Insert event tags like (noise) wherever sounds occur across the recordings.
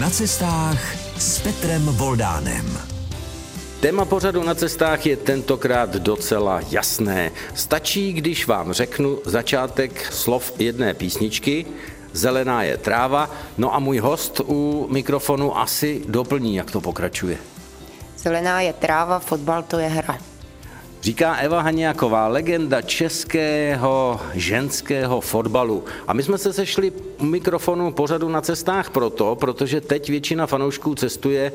Na cestách s Petrem Voldánem. Téma pořadu na cestách je tentokrát docela jasné. Stačí, když vám řeknu začátek slov jedné písničky, Zelená je tráva, no a můj host u mikrofonu asi doplní, jak to pokračuje. Zelená je tráva, fotbal to je hra. Říká Eva Hanějaková, legenda českého ženského fotbalu. A my jsme se sešli u mikrofonu pořadu na cestách proto, protože teď většina fanoušků cestuje,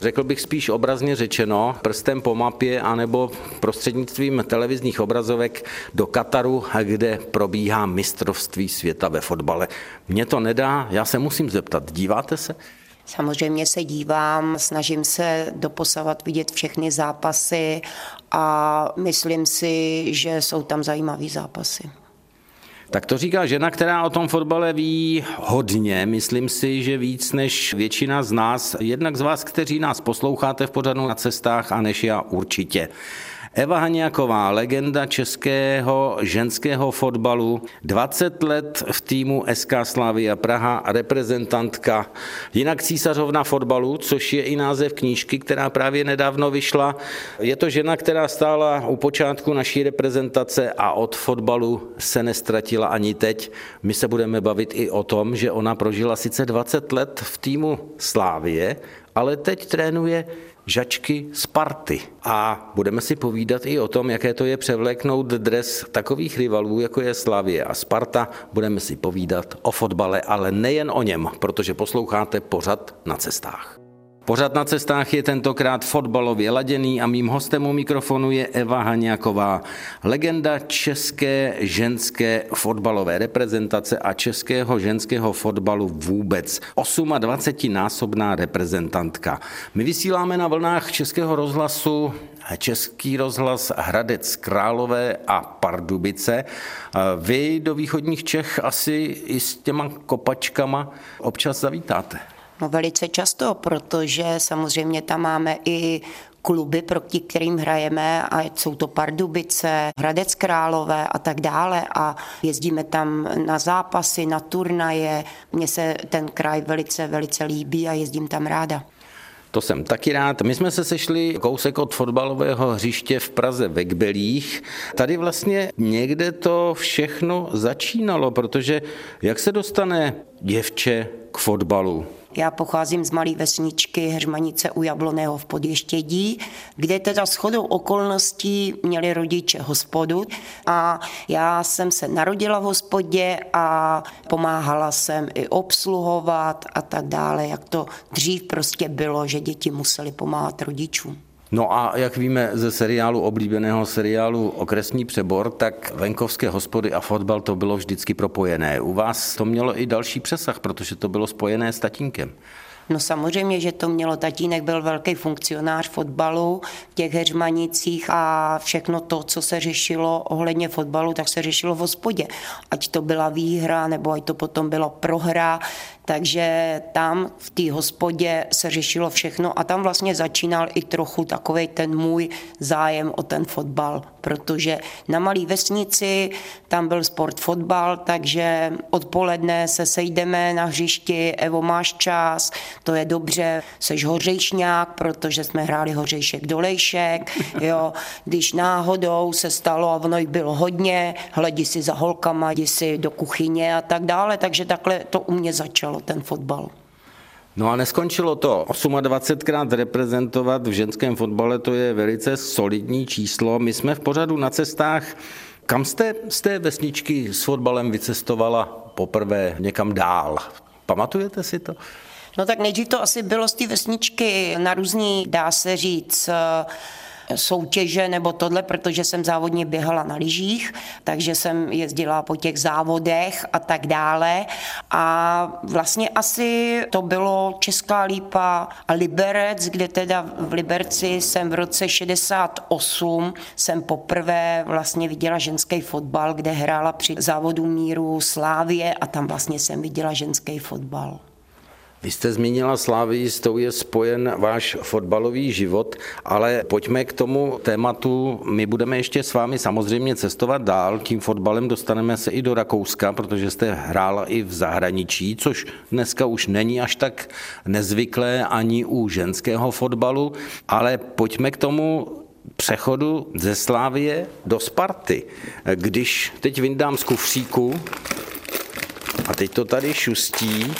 řekl bych spíš obrazně řečeno, prstem po mapě anebo prostřednictvím televizních obrazovek do Kataru, kde probíhá mistrovství světa ve fotbale. Mně to nedá, já se musím zeptat, díváte se? Samozřejmě se dívám, snažím se doposavat vidět všechny zápasy a myslím si, že jsou tam zajímavé zápasy. Tak to říká žena, která o tom fotbale ví hodně. Myslím si, že víc než většina z nás, jednak z vás, kteří nás posloucháte v pořadu na cestách a než já určitě. Eva Hanějaková, legenda českého ženského fotbalu, 20 let v týmu SK Slavia Praha, reprezentantka, jinak císařovna fotbalu, což je i název knížky, která právě nedávno vyšla. Je to žena, která stála u počátku naší reprezentace a od fotbalu se nestratila ani teď. My se budeme bavit i o tom, že ona prožila sice 20 let v týmu Slávie, ale teď trénuje žačky Sparty. A budeme si povídat i o tom, jaké to je převléknout dres takových rivalů, jako je Slavie a Sparta. Budeme si povídat o fotbale, ale nejen o něm, protože posloucháte pořad na cestách. Pořad na cestách je tentokrát fotbalově laděný a mým hostem u mikrofonu je Eva Haňáková, legenda české ženské fotbalové reprezentace a českého ženského fotbalu vůbec. 28-násobná reprezentantka. My vysíláme na vlnách Českého rozhlasu Český rozhlas Hradec Králové a Pardubice. Vy do východních Čech asi i s těma kopačkama občas zavítáte. No velice často, protože samozřejmě tam máme i kluby, proti kterým hrajeme a jsou to Pardubice, Hradec Králové a tak dále a jezdíme tam na zápasy, na turnaje. Mně se ten kraj velice, velice líbí a jezdím tam ráda. To jsem taky rád. My jsme se sešli kousek od fotbalového hřiště v Praze ve Kbelích. Tady vlastně někde to všechno začínalo, protože jak se dostane děvče k fotbalu? Já pocházím z malé vesničky Hřmanice u Jabloného v Podještědí, kde teda shodou okolností měli rodiče hospodu a já jsem se narodila v hospodě a pomáhala jsem i obsluhovat a tak dále, jak to dřív prostě bylo, že děti museli pomáhat rodičům. No a jak víme ze seriálu, oblíbeného seriálu Okresní přebor, tak venkovské hospody a fotbal to bylo vždycky propojené. U vás to mělo i další přesah, protože to bylo spojené s tatínkem. No samozřejmě, že to mělo. Tatínek byl velký funkcionář fotbalu v těch heřmanicích a všechno to, co se řešilo ohledně fotbalu, tak se řešilo v hospodě. Ať to byla výhra, nebo ať to potom byla prohra, takže tam v té hospodě se řešilo všechno a tam vlastně začínal i trochu takový ten můj zájem o ten fotbal, protože na malé vesnici tam byl sport fotbal, takže odpoledne se sejdeme na hřišti, Evo, máš čas, to je dobře, seš hořejšňák, protože jsme hráli hořejšek dolejšek, jo, když náhodou se stalo, a ono jich bylo hodně, hledí si za holkama, jdi si do kuchyně a tak dále, takže takhle to u mě začalo začalo ten fotbal. No a neskončilo to. 28krát reprezentovat v ženském fotbale, to je velice solidní číslo. My jsme v pořadu na cestách. Kam jste z té vesničky s fotbalem vycestovala poprvé někam dál? Pamatujete si to? No tak nejdřív to asi bylo z té vesničky na různý, dá se říct, soutěže nebo tohle, protože jsem závodně běhala na lyžích, takže jsem jezdila po těch závodech a tak dále. A vlastně asi to bylo Česká lípa a Liberec, kde teda v Liberci jsem v roce 68 jsem poprvé vlastně viděla ženský fotbal, kde hrála při závodu míru Slávě a tam vlastně jsem viděla ženský fotbal. Vy jste zmínila Slávy, s tou je spojen váš fotbalový život, ale pojďme k tomu tématu. My budeme ještě s vámi samozřejmě cestovat dál. Tím fotbalem dostaneme se i do Rakouska, protože jste hrála i v zahraničí, což dneska už není až tak nezvyklé ani u ženského fotbalu, ale pojďme k tomu přechodu ze Slávie do Sparty. Když teď vyndám z kufříku, a teď to tady šustí,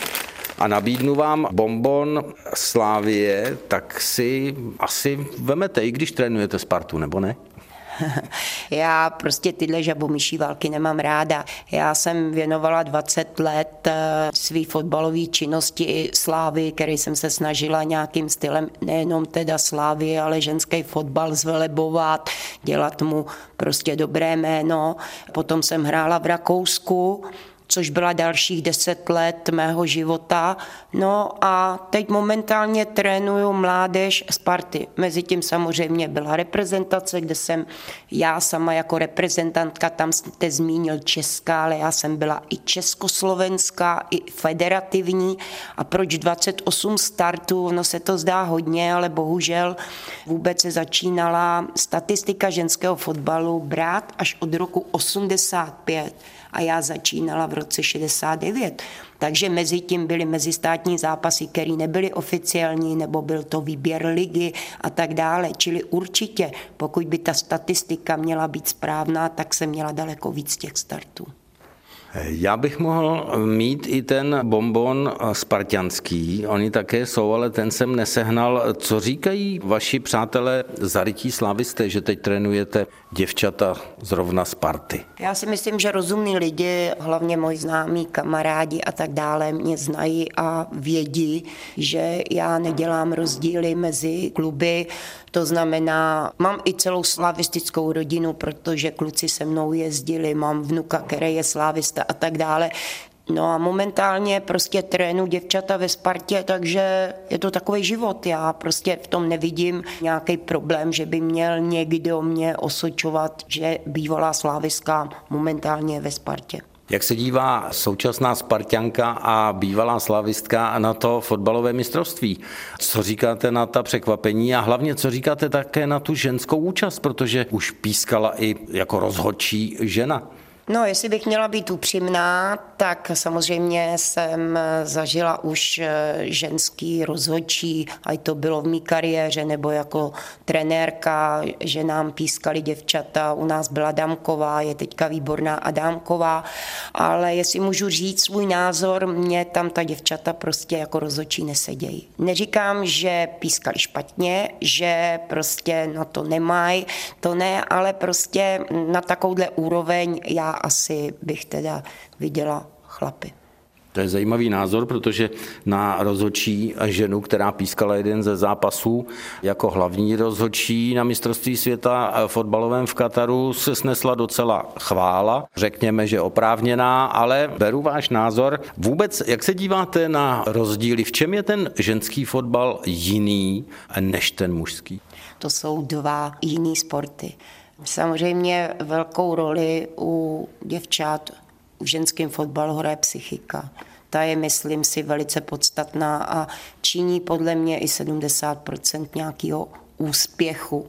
a nabídnu vám bonbon Slávie, tak si asi vemete, i když trénujete Spartu, nebo ne? (laughs) Já prostě tyhle žabomyší války nemám ráda. Já jsem věnovala 20 let eh, svý fotbalové činnosti Slávy, který jsem se snažila nějakým stylem nejenom teda Slávy, ale ženský fotbal zvelebovat, dělat mu prostě dobré jméno. Potom jsem hrála v Rakousku, což byla dalších deset let mého života. No a teď momentálně trénuju mládež Sparty. Mezitím samozřejmě byla reprezentace, kde jsem já sama jako reprezentantka, tam jste zmínil Česká, ale já jsem byla i československá, i federativní. A proč 28 startů? No se to zdá hodně, ale bohužel vůbec se začínala statistika ženského fotbalu brát až od roku 85 a já začínala v roce 69. Takže mezi tím byly mezistátní zápasy, které nebyly oficiální, nebo byl to výběr ligy a tak dále. Čili určitě, pokud by ta statistika měla být správná, tak se měla daleko víc těch startů. Já bych mohl mít i ten bonbon spartianský, oni také jsou, ale ten jsem nesehnal. Co říkají vaši přátelé zarytí slavisté, že teď trénujete děvčata zrovna Sparty? Já si myslím, že rozumní lidi, hlavně moji známí, kamarádi a tak dále, mě znají a vědí, že já nedělám rozdíly mezi kluby, to znamená, mám i celou slavistickou rodinu, protože kluci se mnou jezdili, mám vnuka, který je slavista a tak dále. No a momentálně prostě trénu děvčata ve Spartě, takže je to takový život. Já prostě v tom nevidím nějaký problém, že by měl někdo mě osočovat, že bývalá sláviska momentálně ve Spartě. Jak se dívá současná Spartianka a bývalá slavistka na to fotbalové mistrovství? Co říkáte na ta překvapení a hlavně co říkáte také na tu ženskou účast, protože už pískala i jako rozhodčí žena? No, jestli bych měla být upřímná, tak samozřejmě jsem zažila už eh, ženský rozhodčí, ať to bylo v mý kariéře nebo jako trenérka, že nám pískali děvčata, u nás byla Damková, je teďka výborná Adámková, ale jestli můžu říct svůj názor, mě tam ta děvčata prostě jako rozhodčí nesedějí. Neříkám, že pískali špatně, že prostě na to nemají, to ne, ale prostě na takovouhle úroveň já asi bych teda viděla chlapy. To je zajímavý názor, protože na rozhodčí ženu, která pískala jeden ze zápasů jako hlavní rozhodčí na mistrovství světa fotbalovém v Kataru, se snesla docela chvála. Řekněme, že oprávněná, ale beru váš názor. Vůbec, jak se díváte na rozdíly? V čem je ten ženský fotbal jiný než ten mužský? To jsou dva jiný sporty. Samozřejmě velkou roli u děvčat v ženském fotbalu hraje psychika. Ta je, myslím si, velice podstatná a činí podle mě i 70% nějakého úspěchu.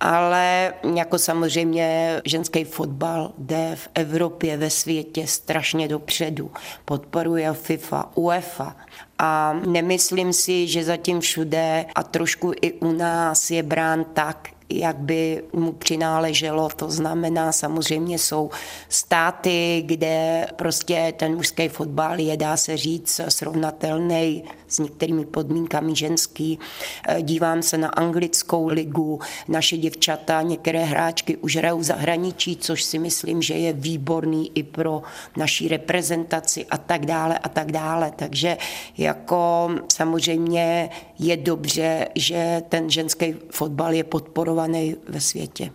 Ale jako samozřejmě ženský fotbal jde v Evropě, ve světě strašně dopředu. Podporuje FIFA, UEFA. A nemyslím si, že zatím všude a trošku i u nás je brán tak, jak by mu přináleželo. To znamená, samozřejmě jsou státy, kde prostě ten mužský fotbal je, dá se říct, srovnatelný s některými podmínkami ženský. Eh, dívám se na anglickou ligu, naše děvčata, některé hráčky už hrajou v zahraničí, což si myslím, že je výborný i pro naší reprezentaci a tak dále a tak dále. Takže jako samozřejmě je dobře, že ten ženský fotbal je podporovaný ve světě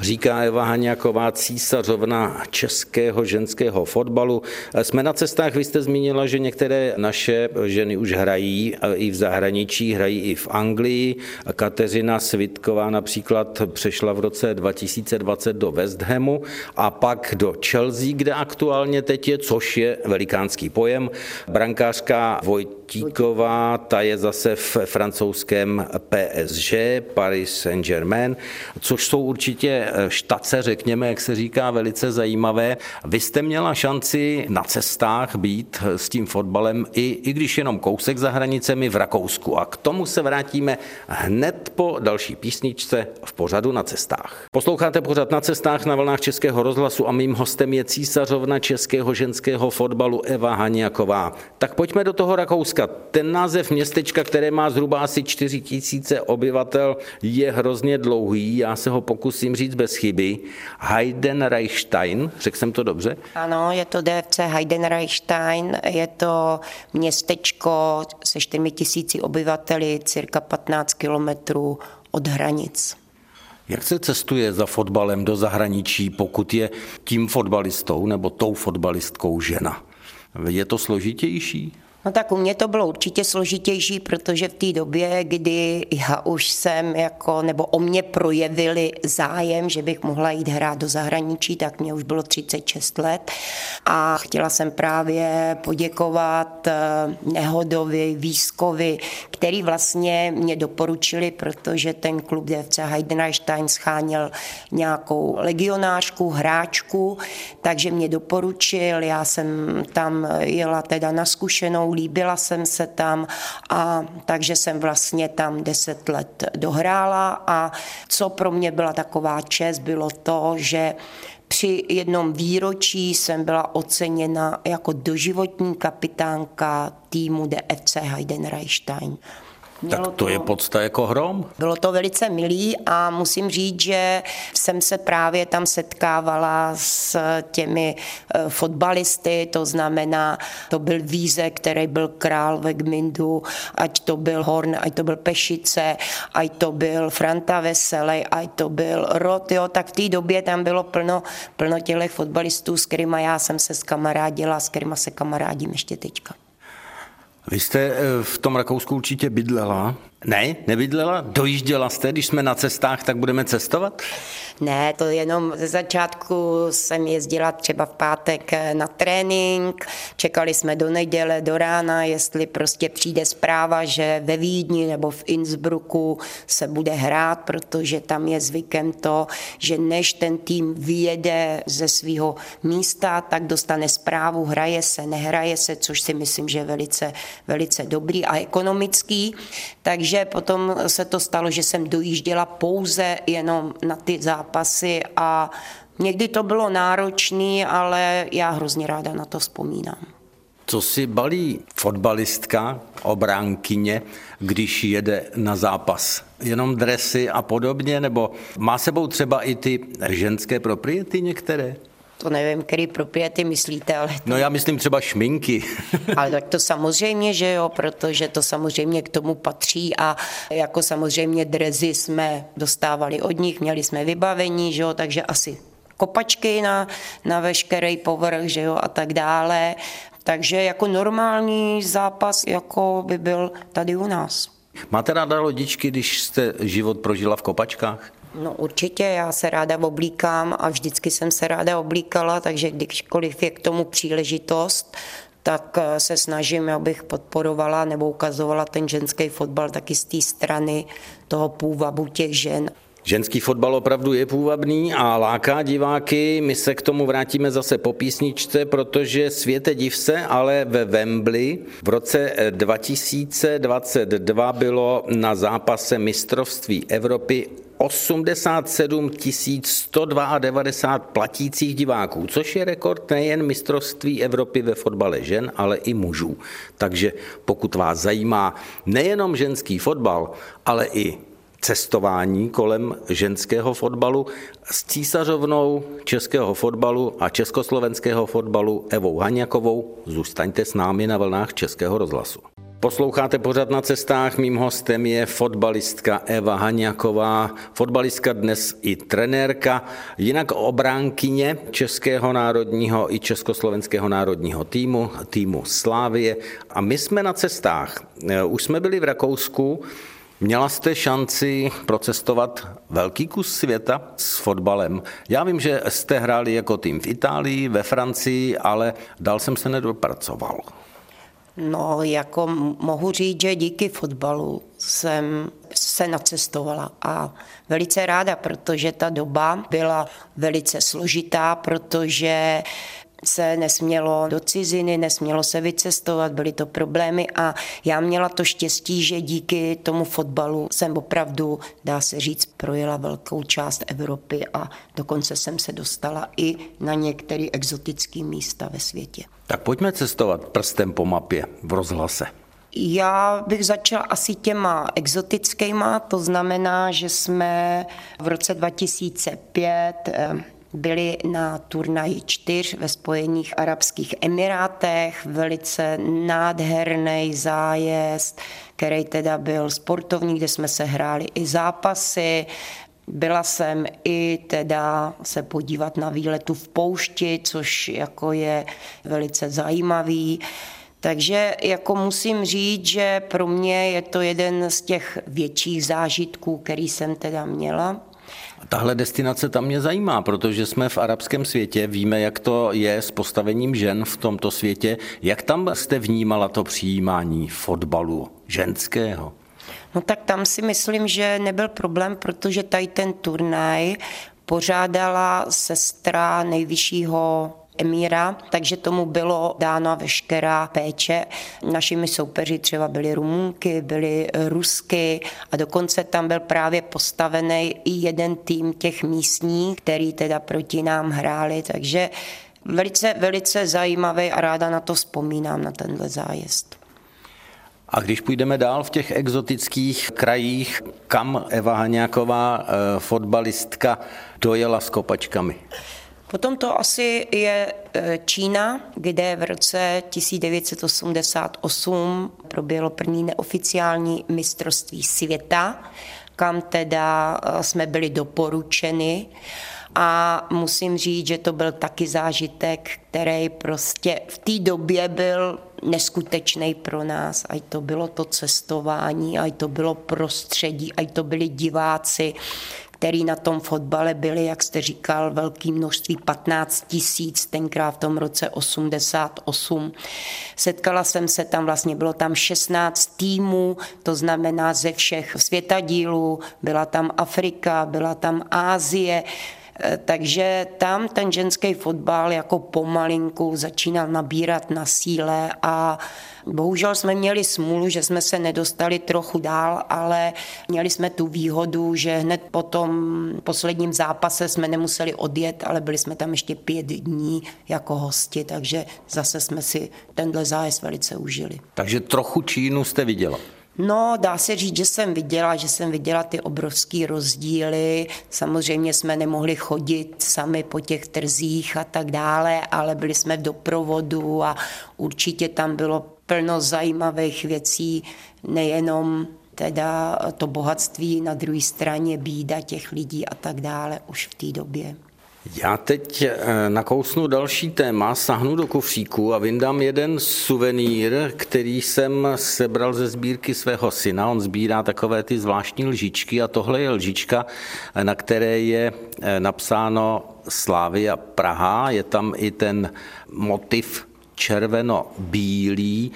říká Eva Haňaková, císařovna českého ženského fotbalu. Jsme na cestách, vy jste zmínila, že některé naše ženy už hrají i v zahraničí, hrají i v Anglii. Kateřina Svitková například přešla v roce 2020 do West Hamu a pak do Chelsea, kde aktuálně teď je, což je velikánský pojem. Brankářka Vojt Votíková, ta je zase v francouzském PSG, Paris Saint-Germain, což jsou určitě štace, řekněme, jak se říká, velice zajímavé. Vy jste měla šanci na cestách být s tím fotbalem, i, i když jenom kousek za hranicemi v Rakousku. A k tomu se vrátíme hned po další písničce v pořadu na cestách. Posloucháte pořad na cestách na vlnách Českého rozhlasu a mým hostem je císařovna českého ženského fotbalu Eva Haněková. Tak pojďme do toho Rakouska. Ten název městečka, které má zhruba asi 4 tisíce obyvatel, je hrozně dlouhý. Já se ho pokusím říct bez chyby. Heidenreichstein, řekl jsem to dobře? Ano, je to DFC Heidenreichstein, je to městečko se 4 tisíci obyvateli, cirka 15 kilometrů od hranic. Jak se cestuje za fotbalem do zahraničí, pokud je tím fotbalistou nebo tou fotbalistkou žena? Je to složitější? No tak u mě to bylo určitě složitější, protože v té době, kdy já už jsem jako, nebo o mě projevili zájem, že bych mohla jít hrát do zahraničí, tak mě už bylo 36 let. A chtěla jsem právě poděkovat eh, Nehodovi, Výskovi, který vlastně mě doporučili, protože ten klub DFC Heidenstein scháněl nějakou legionářku, hráčku, takže mě doporučil, já jsem tam jela teda na zkušenou, líbila jsem se tam a takže jsem vlastně tam deset let dohrála a co pro mě byla taková čest, bylo to, že při jednom výročí jsem byla oceněna jako doživotní kapitánka týmu DFC Heidenreichstein. Mělo tak to, to je podsta jako hrom? Bylo to velice milý a musím říct, že jsem se právě tam setkávala s těmi eh, fotbalisty, to znamená, to byl Víze, který byl král ve Gmindu, ať to byl Horn, ať to byl Pešice, ať to byl Franta Veselej, ať to byl Rot, jo, tak v té době tam bylo plno, plno těch fotbalistů, s kterými já jsem se skamarádila, s kterými se kamarádím ještě teďka. Vy jste eh, v tom Rakousku určitě bydlela. Ne, nebydlela? Dojížděla jste, když jsme na cestách, tak budeme cestovat? Ne, to jenom ze začátku jsem jezdila třeba v pátek na trénink, čekali jsme do neděle, do rána, jestli prostě přijde zpráva, že ve Vídni nebo v Innsbrucku se bude hrát, protože tam je zvykem to, že než ten tým vyjede ze svého místa, tak dostane zprávu, hraje se, nehraje se, což si myslím, že je velice, velice dobrý a ekonomický. Takže potom se to stalo, že jsem dojížděla pouze jenom na ty zápasy zápasy a někdy to bylo náročné, ale já hrozně ráda na to vzpomínám. Co si balí fotbalistka, obránkyně, když jede na zápas? Jenom dresy a podobně, nebo má sebou třeba i ty ženské propriety některé? To nevím, který propriety myslíte, ale... To... No já myslím třeba šminky. (laughs) ale tak to samozřejmě, že jo, protože to samozřejmě k tomu patří a jako samozřejmě drezy jsme dostávali od nich, měli jsme vybavení, že jo, takže asi kopačky na, na veškerý povrch, že jo, a tak dále. Takže jako normální zápas jako by byl tady u nás. Máte ráda lodičky, když jste život prožila v kopačkách? No určitě, já se ráda oblíkám a vždycky jsem se ráda oblíkala, takže kdykoliv je k tomu příležitost, tak eh, se snažím, abych podporovala nebo ukazovala ten ženský fotbal taky z té strany toho půvabu těch žen. Ženský fotbal opravdu je půvabný a láká diváky. My se k tomu vrátíme zase po písničce, protože světe div se, ale ve Wembley v roce 2022 bylo na zápase mistrovství Evropy 87 192 platících diváků, což je rekord nejen mistrovství Evropy ve fotbale žen, ale i mužů. Takže pokud vás zajímá nejenom ženský fotbal, ale i cestování kolem ženského fotbalu s císařovnou českého fotbalu a československého fotbalu Evou Haňakovou. Zůstaňte s námi na vlnách Českého rozhlasu. Posloucháte pořád na cestách, mým hostem je fotbalistka Eva Haňaková, fotbalistka dnes i trenérka, jinak obránkyně Českého národního i Československého národního týmu, týmu Slávie. A my jsme na cestách. Už jsme byli v Rakousku, Měla jste šanci procestovat velký kus světa s fotbalem. Já vím, že jste hráli jako tým v Itálii, ve Francii, ale dál jsem se nedopracoval. No, jako mohu říct, že díky fotbalu jsem se nacestovala a velice ráda, protože ta doba byla velice složitá, protože se nesmělo do ciziny, nesmělo se vycestovat, byly to problémy a já měla to štěstí, že díky tomu fotbalu jsem opravdu, dá se říct, projela velkou část Evropy a dokonce jsem se dostala i na některé exotické místa ve světě. Tak pojďme cestovat prstem po mapě v rozhlase. Já bych začala asi těma exotickýma, to znamená, že jsme v roce 2005 byli na turnaji čtyř ve Spojených Arabských Emirátech, velice nádherný zájezd, který teda byl sportovní, kde jsme se hráli i zápasy, byla jsem i teda se podívat na výletu v poušti, což jako je velice zajímavý. Takže jako musím říct, že pro mě je to jeden z těch větších zážitků, který jsem teda měla. Tahle destinace tam mě zajímá, protože jsme v arabském světě, víme, jak to je s postavením žen v tomto světě. Jak tam jste vnímala to přijímání fotbalu ženského? No tak tam si myslím, že nebyl problém, protože tady ten turnaj pořádala sestra nejvyššího emíra, takže tomu bylo dána veškerá péče. Našimi soupeři třeba byly Rumunky, byly Rusky a dokonce tam byl právě postavený i jeden tým těch místních, který teda proti nám hráli, takže velice, velice zajímavý a ráda na to vzpomínám, na tenhle zájezd. A když půjdeme dál v těch exotických krajích, kam Eva Haňáková, eh, fotbalistka, dojela s kopačkami? Potom to asi je e, Čína, kde v roce 1988 proběhlo první neoficiální mistrovství světa, kam teda e, jsme byli doporučeni. A musím říct, že to byl taky zážitek, který prostě v té době byl neskutečný pro nás. Ať to bylo to cestování, ať to bylo prostředí, ať to byli diváci, který na tom fotbale byli, jak jste říkal, velký množství, 15 tisíc, tenkrát v tom roce 88. Setkala jsem se tam, vlastně bylo tam 16 týmů, to znamená ze všech světadílů, byla tam Afrika, byla tam Ázie, takže tam ten ženský fotbal jako pomalinku začínal nabírat na síle a bohužel jsme měli smůlu, že jsme se nedostali trochu dál, ale měli jsme tu výhodu, že hned po tom posledním zápase jsme nemuseli odjet, ale byli jsme tam ještě pět dní jako hosti, takže zase jsme si tenhle zájezd velice užili. Takže trochu Čínu jste viděla? No, dá se říct, že jsem viděla, že jsem viděla ty obrovské rozdíly. Samozřejmě jsme nemohli chodit sami po těch trzích a tak dále, ale byli jsme v doprovodu a určitě tam bylo plno zajímavých věcí, nejenom teda to bohatství, na druhé straně bída těch lidí a tak dále už v té době. Já teď eh, nakousnu další téma, sahnu do kufříku a vyndám jeden suvenýr, který jsem sebral ze sbírky svého syna. On sbírá takové ty zvláštní lžičky a tohle je lžička, na které je eh, napsáno Slávia Praha. Je tam i ten motiv červeno-bílý.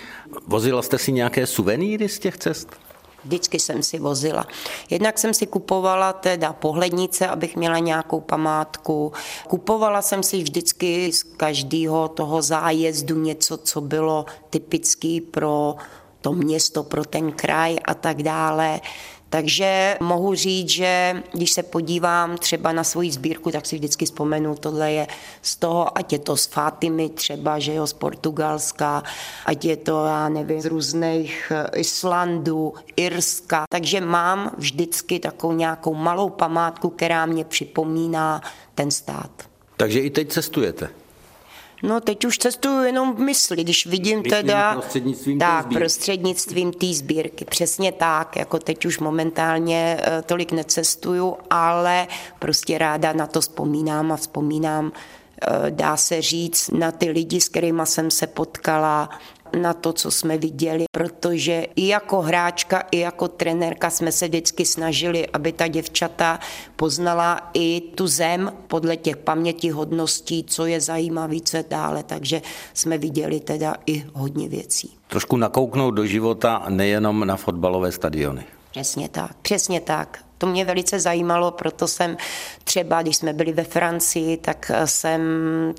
Vozila jste si nějaké suvenýry z těch cest? Vždycky jsem si vozila. Jednak jsem si kupovala teda pohlednice, abych měla nějakou památku. Kupovala jsem si vždycky z každého toho zájezdu něco, co bylo typický pro to město, pro ten kraj a tak dále. Takže mohu říct, že když se podívám třeba na svoji sbírku, tak si vždycky vzpomenu, tohle je z toho, ať je to z Fatimy třeba, že jo, z Portugalska, ať je to, já nevím, z různých eh, Islandů, Irska. Takže mám vždycky takovou nějakou malou památku, která mě připomíná ten stát. Takže i teď cestujete? No teď už cestuju jenom v mysli, když vidím Myslím teda... prostřednictvím tak, té sbírky. prostřednictvím té sbírky, přesně tak, jako teď už momentálně eh, tolik necestuju, ale prostě ráda na to vzpomínám a vzpomínám, eh, dá se říct, na ty lidi, s kterými jsem se potkala, na to, co jsme viděli, protože i jako hráčka, i jako trenérka jsme se vždycky snažili, aby ta děvčata poznala i tu zem podle těch pamětihodností, co je zajímavé, co je dále. Takže jsme viděli teda i hodně věcí. Trošku nakouknout do života nejenom na fotbalové stadiony. Přesně tak, přesně tak. To mě velice zajímalo, proto jsem třeba, když jsme byli ve Francii, tak jsem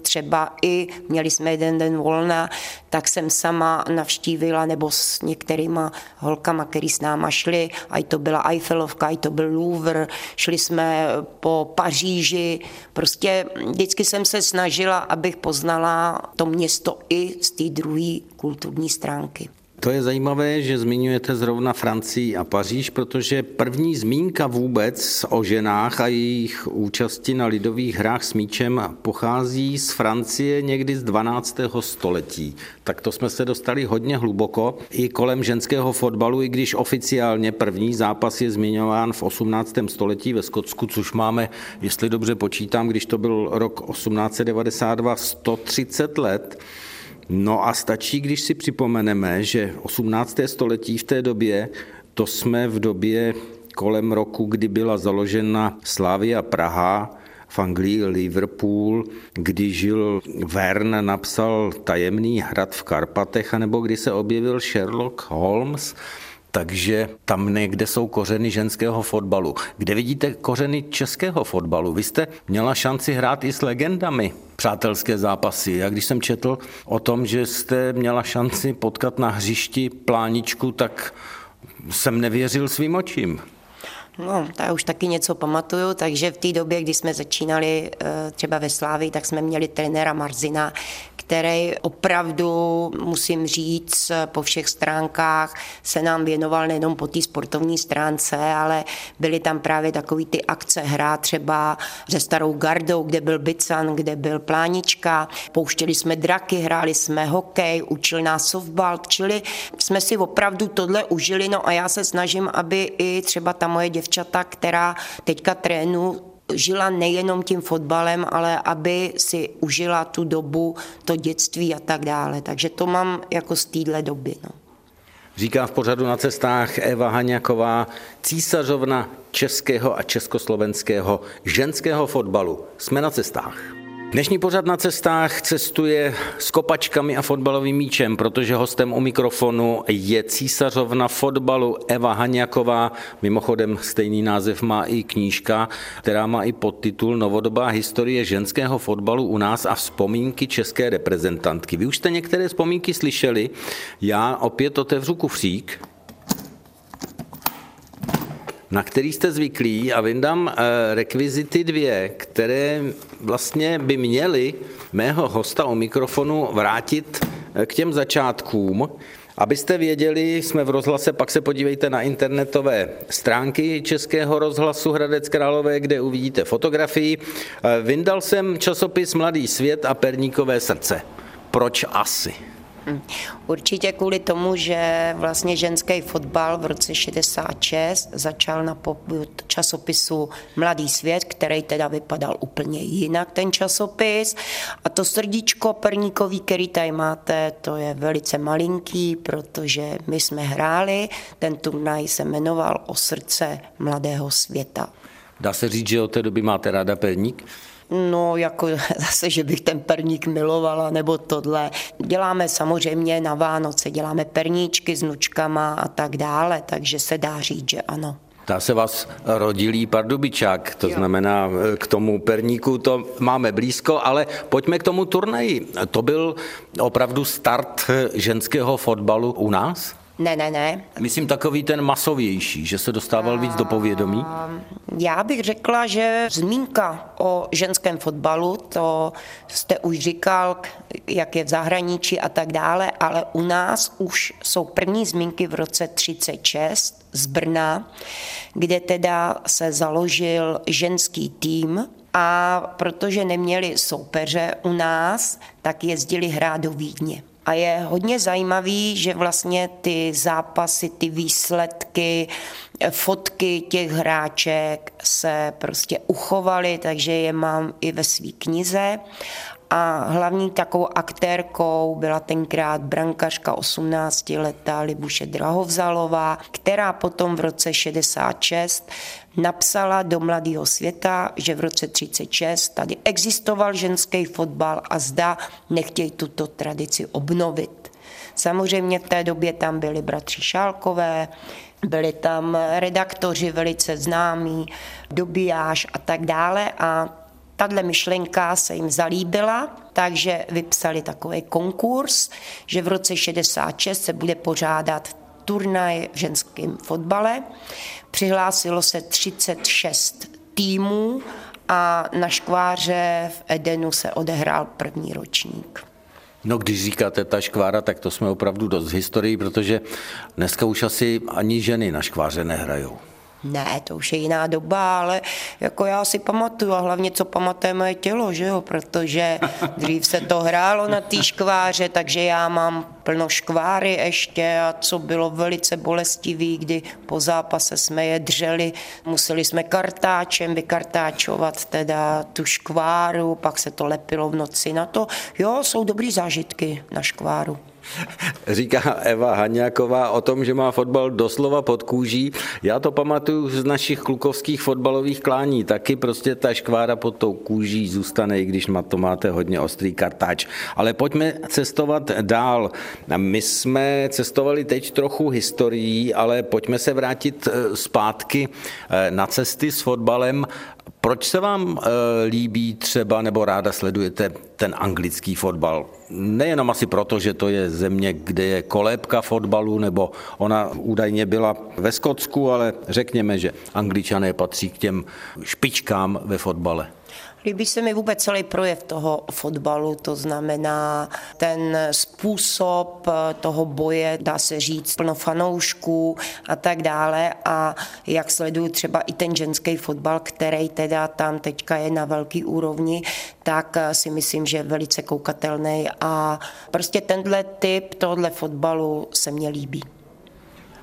třeba i, měli jsme jeden den volna, tak jsem sama navštívila, nebo s některýma holkama, který s náma šli, a to byla Eiffelovka, a to byl Louvre, šli jsme po Paříži, prostě vždycky jsem se snažila, abych poznala to město i z té druhé kulturní stránky. To je zajímavé, že zmiňujete zrovna Francii a Paříž, protože první zmínka vůbec o ženách a jejich účasti na lidových hrách s míčem pochází z Francie někdy z 12. století. Tak to jsme se dostali hodně hluboko i kolem ženského fotbalu, i když oficiálně první zápas je zmiňován v 18. století ve Skotsku, což máme, jestli dobře počítám, když to byl rok 1892, 130 let. No a stačí, když si připomeneme, že 18. století v té době, to jsme v době kolem roku, kdy byla založena Slávia Praha, v Anglii Liverpool, kdy žil Verne, napsal Tajemný hrad v Karpatech, anebo kdy se objevil Sherlock Holmes, takže tam někde jsou kořeny ženského fotbalu. Kde vidíte kořeny českého fotbalu? Vy jste měla šanci hrát i s legendami přátelské zápasy. Já když jsem četl o tom, že jste měla šanci potkat na hřišti pláničku, tak jsem nevěřil svým očím. No, to já už taky něco pamatuju, takže v té době, kdy jsme začínali eh, třeba ve Slávi, tak jsme měli trenéra Marzina, který opravdu, musím říct, po všech stránkách se nám věnoval nejenom po té sportovní stránce, ale byly tam právě takový ty akce hra třeba se starou gardou, kde byl Bican, kde byl Plánička, pouštěli jsme draky, hráli jsme hokej, učil nás softball, čili jsme si opravdu tohle užili, no a já se snažím, aby i třeba ta moje děvčata, která teďka trénu, žila nejenom tím fotbalem, ale aby si užila tu dobu, to dětství a tak dále. Takže to mám jako z téhle doby. No. Říká v pořadu na cestách Eva Haňaková, císařovna českého a československého ženského fotbalu. Jsme na cestách. Dnešní pořad na cestách cestuje s kopačkami a fotbalovým míčem, protože hostem u mikrofonu je císařovna fotbalu Eva Haňaková. Mimochodem stejný název má i knížka, která má i podtitul Novodobá historie ženského fotbalu u nás a vzpomínky české reprezentantky. Vy už jste některé vzpomínky slyšeli, já opět otevřu kufřík na který jste zvyklí a vyndám eh, rekvizity dvě, které vlastně by měly mého hosta o mikrofonu vrátit eh, k těm začátkům. Abyste věděli, jsme v rozhlase, pak se podívejte na internetové stránky Českého rozhlasu Hradec Králové, kde uvidíte fotografii. Eh, vyndal jsem časopis Mladý svět a Perníkové srdce. Proč asi? Určitě kvůli tomu, že vlastně ženský fotbal v roce 66 začal na časopisu Mladý svět, který teda vypadal úplně jinak ten časopis. A to srdíčko perníkový, který tady máte, to je velice malinký, protože my jsme hráli, ten turnaj se jmenoval O srdce mladého světa. Dá se říct, že od té doby máte ráda perník? No, jako (laughs) zase, že bych ten perník milovala, nebo tohle. Děláme samozřejmě na Vánoce, děláme perníčky s nučkama a tak dále, takže se dá říct, že ano. Dá se vás rodilý pardubičák, to jo. znamená k tomu perníku to máme blízko, ale pojďme k tomu turnaji. To byl opravdu start ženského fotbalu u nás? Ne, ne, ne. Myslím takový ten masovější, že se dostával víc do povědomí? Já bych řekla, že zmínka o ženském fotbalu, to jste už říkal, jak je v zahraničí a tak dále, ale u nás už jsou první zmínky v roce 36 z Brna, kde teda se založil ženský tým a protože neměli soupeře u nás, tak jezdili hrát do Vídně. A je hodně zajímavý, že vlastně ty zápasy, ty výsledky, fotky těch hráček se prostě uchovaly, takže je mám i ve své knize. A hlavní takovou aktérkou byla tenkrát brankařka 18 letá Libuše Drahovzalová, která potom v roce 66 napsala do Mladého světa, že v roce 36 tady existoval ženský fotbal a zda nechtějí tuto tradici obnovit. Samozřejmě v té době tam byli bratři Šálkové, byli tam redaktoři velice známí, Dobijáš a tak dále a tahle myšlenka se jim zalíbila, takže vypsali takový konkurs, že v roce 66 se bude pořádat turnaj v ženském fotbale. Přihlásilo se 36 týmů a na škváře v Edenu se odehrál první ročník. No, když říkáte ta škvára, tak to jsme opravdu dost historii, protože dneska už asi ani ženy na škváře nehrajou. Ne, to už je jiná doba, ale jako já si pamatuju a hlavně co pamatuje moje tělo, že jo, protože (laughs) dřív se to hrálo na té škváře, takže já mám plno škváry ještě a co bylo velice bolestivý, kdy po zápase jsme je dřeli, museli jsme kartáčem vykartáčovat teda tu škváru, pak se to lepilo v noci na to. Jo, jsou dobrý zážitky na škváru. (laughs) Říká Eva Haňáková o tom, že má fotbal doslova pod kůží. Já to pamatuju z našich klukovských fotbalových klání. Taky prostě ta škvára pod tou kůží zůstane, i když to máte hodně ostrý kartáč. Ale pojďme cestovat dál. My jsme cestovali teď trochu historií, ale pojďme se vrátit eh, zpátky eh, na cesty s fotbalem. Proč se vám eh, líbí třeba nebo ráda sledujete ten anglický fotbal? Nejenom asi proto, že to je země, kde je kolébka fotbalu, nebo ona údajně byla ve Skotsku, ale řekněme, že angličané patří k těm špičkám ve fotbale. Líbí se mi vůbec celý projev toho fotbalu, to znamená ten způsob toho boje, dá se říct, plno fanoušků a tak dále a jak sleduju třeba i ten ženský fotbal, který teda tam teďka je na velký úrovni, tak si myslím, že je velice koukatelný a prostě tenhle typ tohle fotbalu se mně líbí.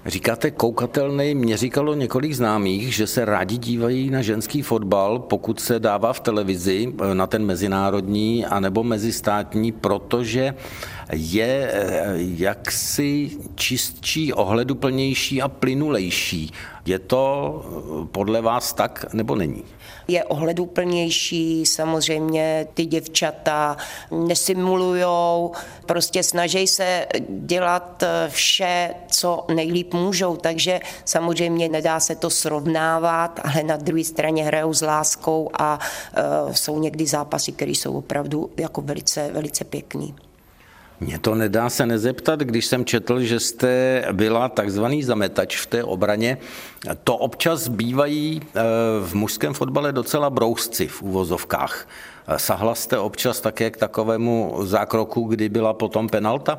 Říkáte koukatelný, mě říkalo několik známých, že se rádi dívají na ženský fotbal, pokud se dává v televizi, eh, na ten mezinárodní anebo mezistátní, protože je eh, jaksi čistší, ohleduplnější a plynulejší. Je to eh, podle vás tak nebo není? Je ohleduplnější, samozřejmě ty děvčata nesimulujou, prostě snaží se dělat vše, co nejlíp můžou, takže samozřejmě nedá se to srovnávat, ale na druhé straně hrajou s láskou a uh, jsou někdy zápasy, které jsou opravdu jako velice, velice pěkný. Mně to nedá se nezeptat, když jsem četl, že jste byla takzvaný zametač v té obraně. To občas bývají eh, v mužském fotbale docela brousci v úvozovkách. Sahla jste občas také k takovému zákroku, kdy byla potom penalta?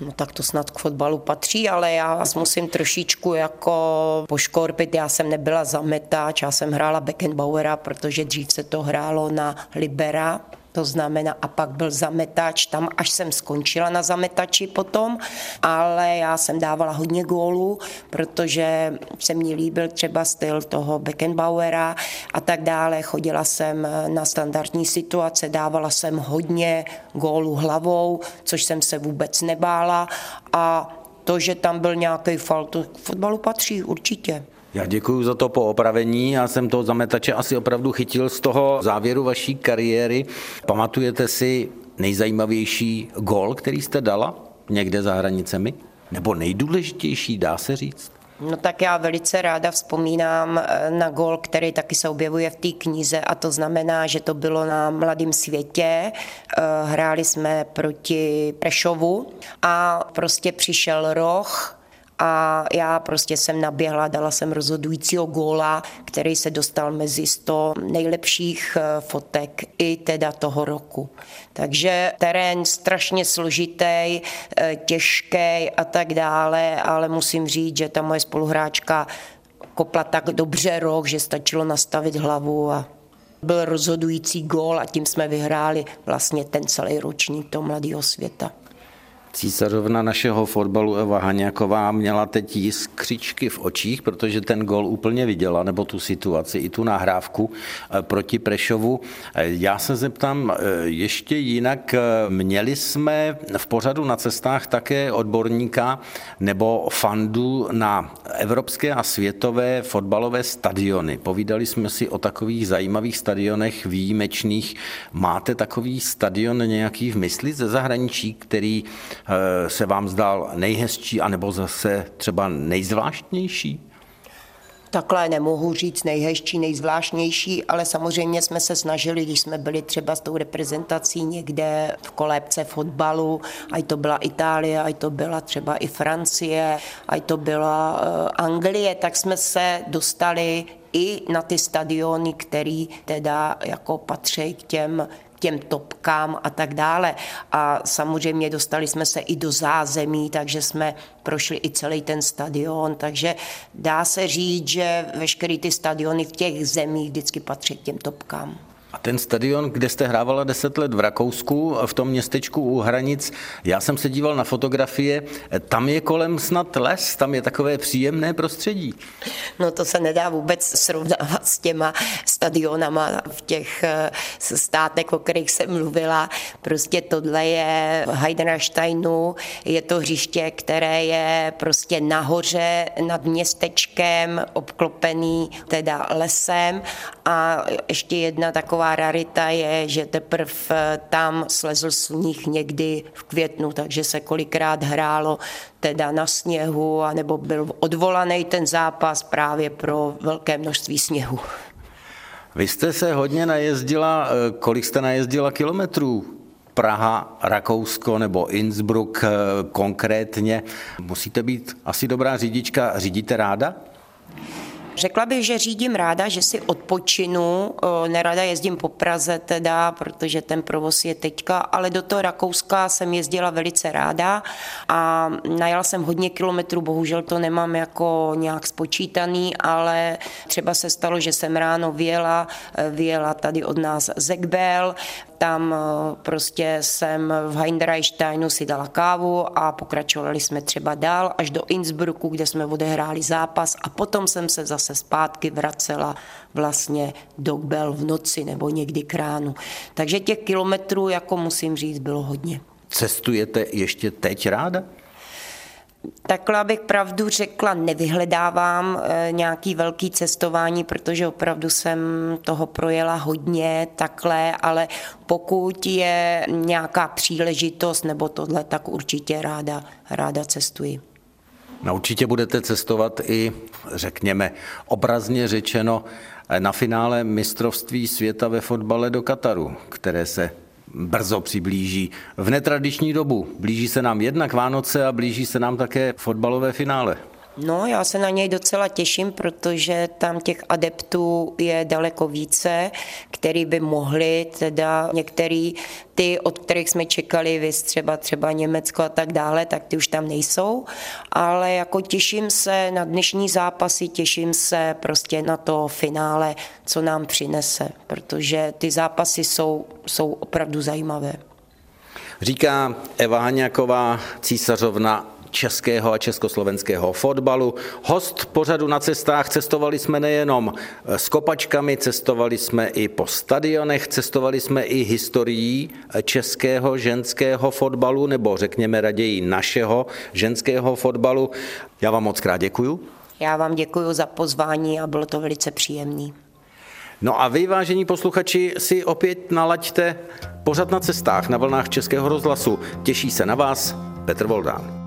No tak to snad k fotbalu patří, ale já vás musím trošičku jako poškorpit. Já jsem nebyla zametač, já jsem hrála Beckenbauera, protože dřív se to hrálo na Libera, to znamená, a pak byl zametač, tam až jsem skončila na zametači potom, ale já jsem dávala hodně gólů, protože se mi líbil třeba styl toho Beckenbauera a tak dále. Chodila jsem na standardní situace, dávala jsem hodně gólů hlavou, což jsem se vůbec nebála a to, že tam byl nějaký fal, to k fotbalu patří určitě. Já děkuji za to po opravení. Já jsem toho zametače asi opravdu chytil z toho závěru vaší kariéry. Pamatujete si nejzajímavější gol, který jste dala někde za hranicemi? Nebo nejdůležitější, dá se říct? No tak já velice ráda vzpomínám eh, na gol, který taky se objevuje v té knize a to znamená, že to bylo na Mladém světě. Eh, hráli jsme proti Prešovu a prostě přišel roh, a já prostě jsem naběhla, dala jsem rozhodujícího góla, který se dostal mezi 100 nejlepších eh, fotek i teda toho roku. Takže terén strašně složitý, eh, těžký a tak dále, ale musím říct, že ta moje spoluhráčka kopla tak dobře roh, že stačilo nastavit hlavu a byl rozhodující gól a tím jsme vyhráli vlastně ten celý ročník toho mladého světa. Císařovna našeho fotbalu Eva Haňaková měla teď jiskřičky v očích, protože ten gol úplně viděla, nebo tu situaci, i tu nahrávku eh, proti Prešovu. Eh, já se zeptám eh, ještě jinak, měli jsme v pořadu na cestách také odborníka nebo fandu na evropské a světové fotbalové stadiony. Povídali jsme si o takových zajímavých stadionech výjimečných. Máte takový stadion nějaký v mysli ze zahraničí, který se vám zdál nejhezčí, anebo zase třeba nejzvláštnější? Takhle nemohu říct nejhezčí, nejzvláštnější, ale samozřejmě jsme se snažili, když jsme byli třeba s tou reprezentací někde v kolébce fotbalu, ať to byla Itálie, ať to byla třeba i Francie, ať to byla eh, Anglie, tak jsme se dostali i na ty stadiony, který teda jako patří k těm těm topkám a tak dále. A samozřejmě dostali jsme se i do zázemí, takže jsme prošli i celý ten stadion, takže dá se říct, že veškerý ty stadiony v těch zemích vždycky patří k těm topkám. A ten stadion, kde jste hrávala deset let v Rakousku, v tom městečku u hranic, já jsem se díval na fotografie, tam je kolem snad les, tam je takové příjemné prostředí. No to se nedá vůbec srovnávat s těma stadionama v těch eh, státech, o kterých jsem mluvila. Prostě tohle je Heidensteinu, je to hřiště, které je prostě nahoře nad městečkem, obklopený teda lesem a ještě jedna taková taková rarita je, že teprve eh, tam slezl sníh někdy v květnu, takže se kolikrát hrálo teda na sněhu, anebo byl odvolaný ten zápas právě pro velké množství sněhu. Vy jste se hodně najezdila, eh, kolik jste najezdila kilometrů? Praha, Rakousko nebo Innsbruck eh, konkrétně. Musíte být asi dobrá řidička. Řídíte ráda? Řekla bych, že řídím ráda, že si odpočinu, nerada jezdím po Praze teda, protože ten provoz je teďka, ale do toho Rakouska jsem jezdila velice ráda a najela jsem hodně kilometrů, bohužel to nemám jako nějak spočítaný, ale třeba se stalo, že jsem ráno vyjela, vyjela tady od nás Zekbel, tam prostě jsem v Heinreichsteinu si dala kávu a pokračovali jsme třeba dál až do Innsbrucku, kde jsme odehráli zápas a potom jsem se zase se zpátky vracela vlastně do Bel v noci nebo někdy k ránu. Takže těch kilometrů, jako musím říct, bylo hodně. Cestujete ještě teď ráda? Takhle, abych pravdu řekla, nevyhledávám eh, nějaký velký cestování, protože opravdu jsem toho projela hodně takhle, ale pokud je nějaká příležitost nebo tohle, tak určitě ráda, ráda cestuji. No určitě budete cestovat i, řekněme, obrazně řečeno, na finále mistrovství světa ve fotbale do Kataru, které se brzo přiblíží v netradiční dobu. Blíží se nám jednak Vánoce a blíží se nám také fotbalové finále. No, já se na něj docela těším, protože tam těch adeptů je daleko více, který by mohli, teda některý ty, od kterých jsme čekali, vy třeba třeba Německo a tak dále, tak ty už tam nejsou, ale jako těším se na dnešní zápasy, těším se prostě na to finále, co nám přinese, protože ty zápasy jsou, jsou opravdu zajímavé. Říká Eva Haňaková, císařovna českého a československého fotbalu. Host pořadu na cestách cestovali jsme nejenom s kopačkami, cestovali jsme i po stadionech, cestovali jsme i historií českého ženského fotbalu, nebo řekněme raději našeho ženského fotbalu. Já vám moc krát děkuju. Já vám děkuji za pozvání a bylo to velice příjemný. No a vy, vážení posluchači, si opět nalaďte pořad na cestách na vlnách Českého rozhlasu. Těší se na vás Petr Voldán.